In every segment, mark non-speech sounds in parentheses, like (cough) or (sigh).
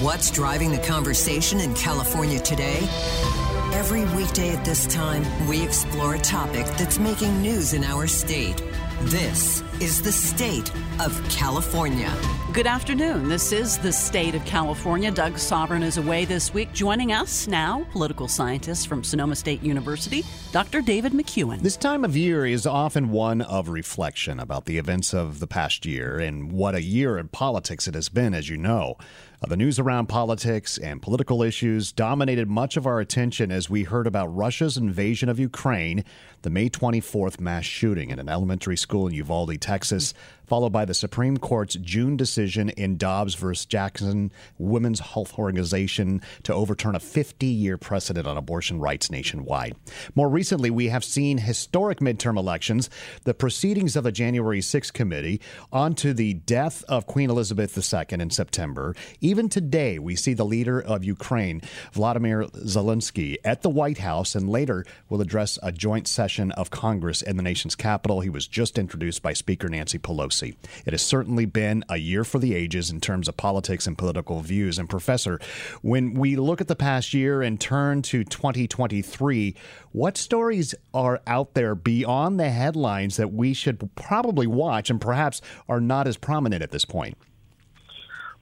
What's driving the conversation in California today? Every weekday at this time, we explore a topic that's making news in our state. This is the state of California. Good afternoon. This is the state of California. Doug Sovern is away this week. Joining us now, political scientist from Sonoma State University, Dr. David McCuan. This time of year is often one of reflection about the events of the past year and what a year in politics it has been, as you know. Uh, the news around politics and political issues dominated much of our attention as we heard about Russia's invasion of Ukraine, the May 24th mass shooting in an elementary school in Uvalde, Texas, followed by the Supreme Court's June decision in Dobbs versus Jackson Women's Health Organization to overturn a 50 year precedent on abortion rights nationwide. More recently, we have seen historic midterm elections, the proceedings of the January 6th committee, onto the death of Queen Elizabeth II in September. Even today, we see the leader of Ukraine, Vladimir Zelensky, at the White House and later will address a joint session of Congress in the nation's capital. He was just introduced by Speaker Nancy Pelosi. It has certainly been a year for the ages in terms of politics and political views. And, Professor, when we look at the past year and turn to 2023, what stories are out there beyond the headlines that we should probably watch and perhaps are not as prominent at this point?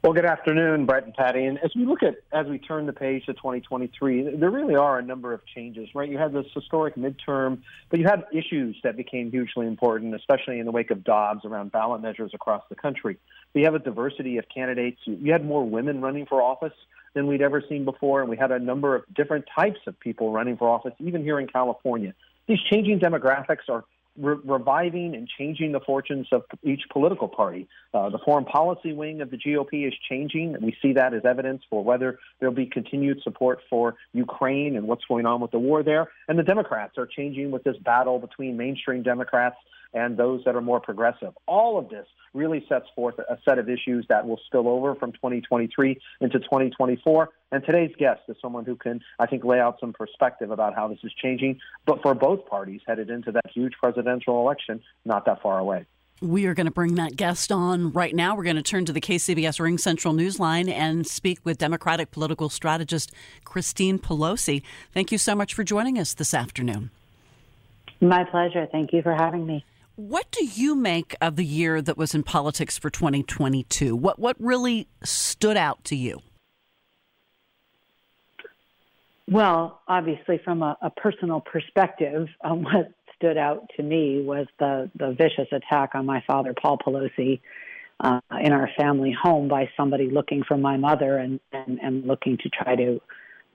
Well, good afternoon, Bret and Patti. And as we look at, as we turn the page to 2023, there really are a number of changes, right? You had this historic midterm, but you had issues that became hugely important, especially in the wake of Dobbs around ballot measures across the country. You have a diversity of candidates. You had more women running for office than we'd ever seen before, and we had a number of different types of people running for office, even here in California. These changing demographics are re- reviving and changing the fortunes of each political party. Uh, the foreign policy wing of the GOP is changing. We see that as evidence for whether there'll be continued support for Ukraine and what's going on with the war there. And the Democrats are changing with this battle between mainstream Democrats and those that are more progressive. All of this really sets forth a set of issues that will spill over from 2023 into 2024. And today's guest is someone who can, I think, lay out some perspective about how this is changing, but for both parties headed into that huge presidential election not that far away. We are going to bring that guest on right now. We're going to turn to the KCBS Ring Central Newsline and speak with Democratic political strategist Christine Pelosi. Thank you so much for joining us this afternoon. My pleasure. Thank you for having me. What do you make of the year that was in politics for 2022? What what really stood out to you? Well, obviously, from a, a personal perspective, (laughs) um, what stood out to me was the the vicious attack on my father, Paul Pelosi, uh, in our family home by somebody looking for my mother and and, and looking to try to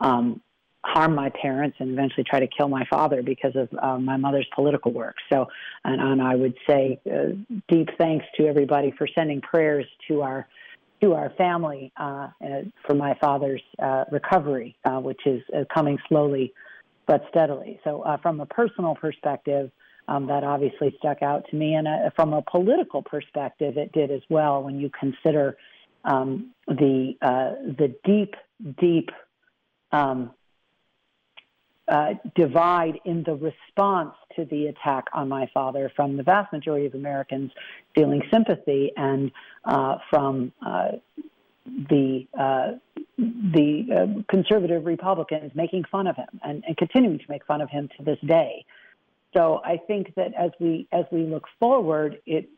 um, harm my parents and eventually try to kill my father because of uh, my mother's political work. So, and, and I would say uh, deep thanks to everybody for sending prayers to our to our family uh, uh for my father's uh, recovery, uh, which is coming slowly but steadily. So, from a personal perspective. Um, that obviously stuck out to me, and from a political perspective, it did as well. When you consider um, the the deep, deep um, uh, divide in the response to the attack on my father from the vast majority of Americans feeling sympathy and uh, from uh, the uh, the uh, conservative Republicans making fun of him and, and, continuing to make fun of him to this day. So I think that as we as we look forward, it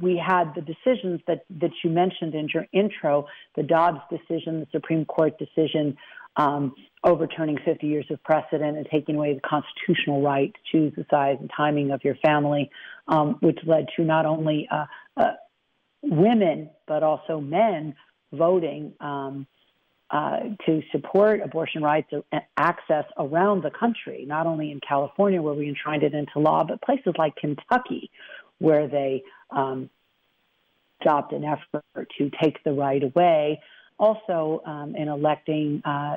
we had the decisions that that you mentioned in your intro, the Dobbs decision, the Supreme Court decision, um, overturning 50 years of precedent and taking away the constitutional right to choose the size and timing of your family, um, which led to not only uh, uh, women but also men voting um, uh, to support abortion rights access around the country, not only in California where we enshrined it into law, but places like Kentucky where they um, stopped an effort to take the right away. Also, um, in electing uh,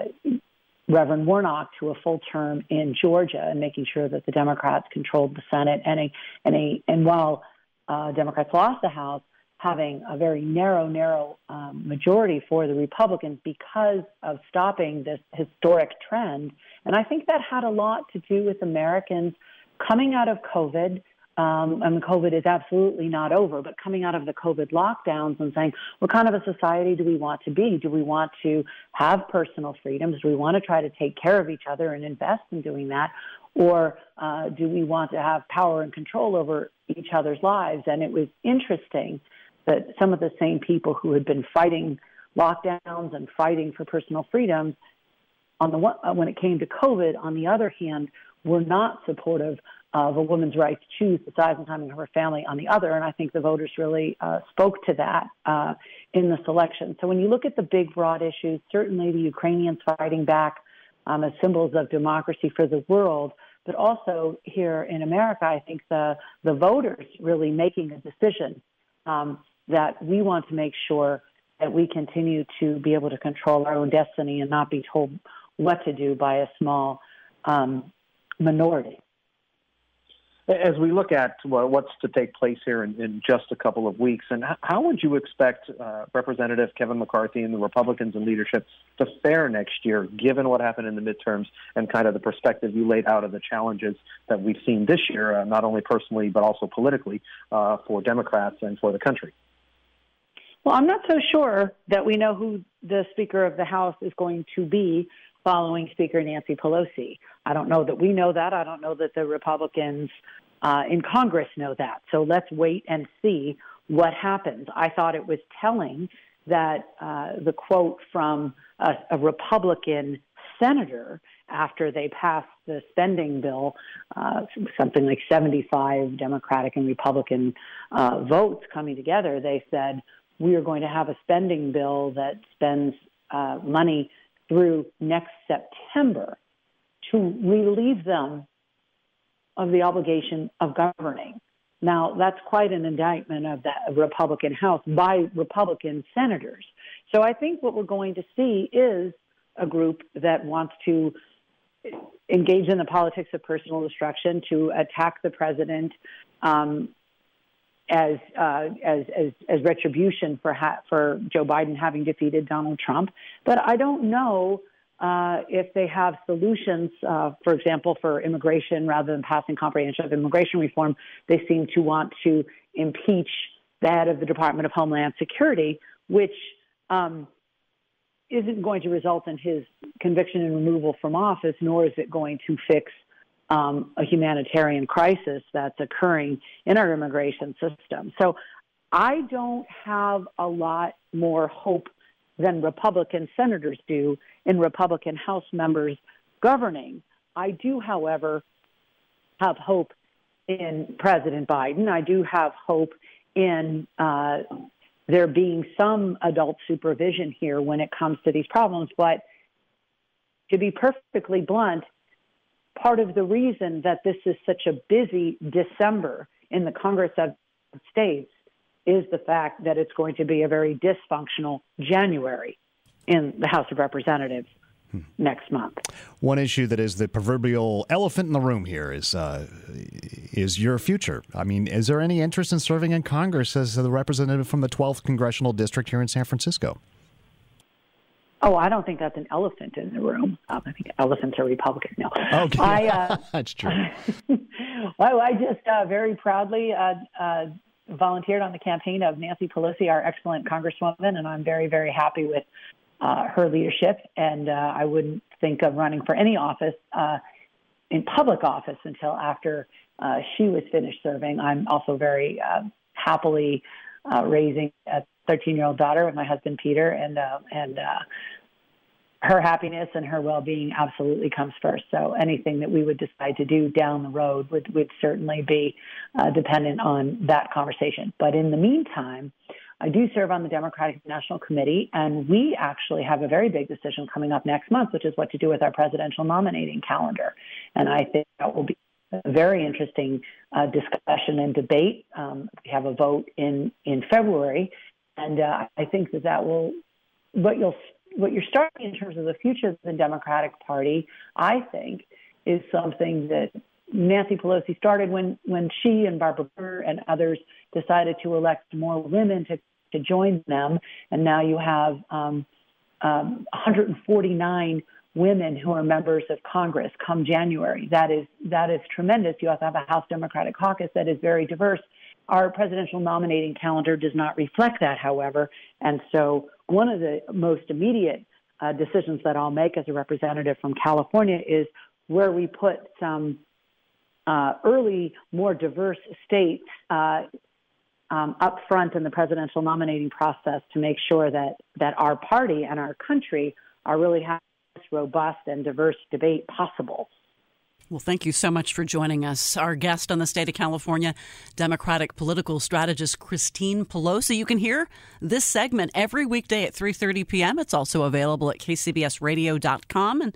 Reverend Warnock to a full term in Georgia and making sure that the Democrats controlled the Senate and a and a and while uh, Democrats lost the House, having a very narrow, narrow um, majority for the Republicans because of stopping this historic trend. And I think that had a lot to do with Americans coming out of COVID, um, and COVID is absolutely not over, but coming out of the COVID lockdowns and saying, what kind of a society do we want to be? Do we want to have personal freedoms? Do we want to try to take care of each other and invest in doing that? Or uh, do we want to have power and control over each other's lives? And it was interesting that some of the same people who had been fighting lockdowns and fighting for personal freedoms on the one, when it came to COVID, on the other hand, were not supportive of a woman's right to choose the size and timing of her family on the other. And I think the voters really uh, spoke to that uh, in the selection. So when you look at the big, broad issues, certainly the Ukrainians fighting back um, as symbols of democracy for the world, but also here in America, I think the, the voters really making a decision um, that we want to make sure that we continue to be able to control our own destiny and not be told what to do by a small um, minority. As we look at what's to take place here in, in, just a couple of weeks, and how would you expect uh, Representative Kevin McCarthy and the Republicans in leadership to fare next year, given what happened in the midterms and kind of the perspective you laid out of the challenges that we've seen this year, uh, not only personally but also politically, uh, for Democrats and for the country? Well, I'm not so sure that we know who the Speaker of the House is going to be following Speaker Nancy Pelosi. I don't know that we know that. I don't know that the Republicans uh, in Congress know that. So let's wait and see what happens. I thought it was telling that uh, the quote from a, a, Republican senator after they passed the spending bill, uh, something like 75 Democratic and Republican uh, votes coming together, they said, we are going to have a spending bill that spends uh, money through next September to relieve them of the obligation of governing. Now, that's quite an indictment of the Republican House by Republican senators. So I think what we're going to see is a group that wants to engage in the politics of personal destruction, to attack the president, um, as, uh, as, as, as retribution for, ha- for Joe Biden having defeated Donald Trump. But I don't know uh, if they have solutions, uh, for example, for immigration rather than passing comprehensive immigration reform. They seem to want to impeach head of the Department of Homeland Security, which um, isn't going to result in his conviction and removal from office, nor is it going to fix um, a humanitarian crisis that's occurring in our immigration system. So I don't have a lot more hope than Republican senators do in Republican House members governing. I do, however, have hope in President Biden. I do have hope in uh, there being some adult supervision here when it comes to these problems. But to be perfectly blunt, part of the reason that this is such a busy December in the Congress of States is the fact that it's going to be a very dysfunctional January in the House of Representatives hmm. next month. One issue that is the proverbial elephant in the room here is uh, is your future. I mean, is there any interest in serving in Congress as the representative from the 12th congressional district here in San Francisco? Oh, I don't think that's an elephant in the room. Um, I think elephants are Republican. No, okay, I, uh, (laughs) that's true. (laughs) well, I just uh, very proudly uh, uh, volunteered on the campaign of Nancy Pelosi, our excellent Congresswoman, and I'm very, very happy with uh, her leadership. And uh, I wouldn't think of running for any office in public office until after she was finished serving. I'm also very happily raising a 13 year old daughter with my husband Peter, and uh, and uh, her happiness and her well being absolutely comes first. So anything that we would decide to do down the road would would certainly be uh, dependent on that conversation. But in the meantime. I do serve on the Democratic National Committee, and we actually have a very big decision coming up next month, which is what to do with our presidential nominating calendar. And I think that will be a very interesting uh, discussion and debate. Um, we have a vote in in February, and uh, I think that that will what you'll what you're starting in terms of the future of the Democratic Party. I think is something that Nancy Pelosi started when when she and Barbara Burr and others decided to elect more women to to join them, and now you have um, um, 149 women who are members of Congress come January. That is that is tremendous. You also have a House Democratic caucus that is very diverse. Our presidential nominating calendar does not reflect that, however, and so one of the most immediate uh, decisions that I'll make as a representative from California is where we put some uh, early, more diverse states uh, um, up front in the presidential nominating process to make sure that that our party and our country are really having robust and diverse debate possible. Well, thank you so much for joining us. Our guest on the state of California, Democratic political strategist Christine Pelosi. You can hear this segment every weekday at 3:30 p.m. It's also available at kcbsradio.com and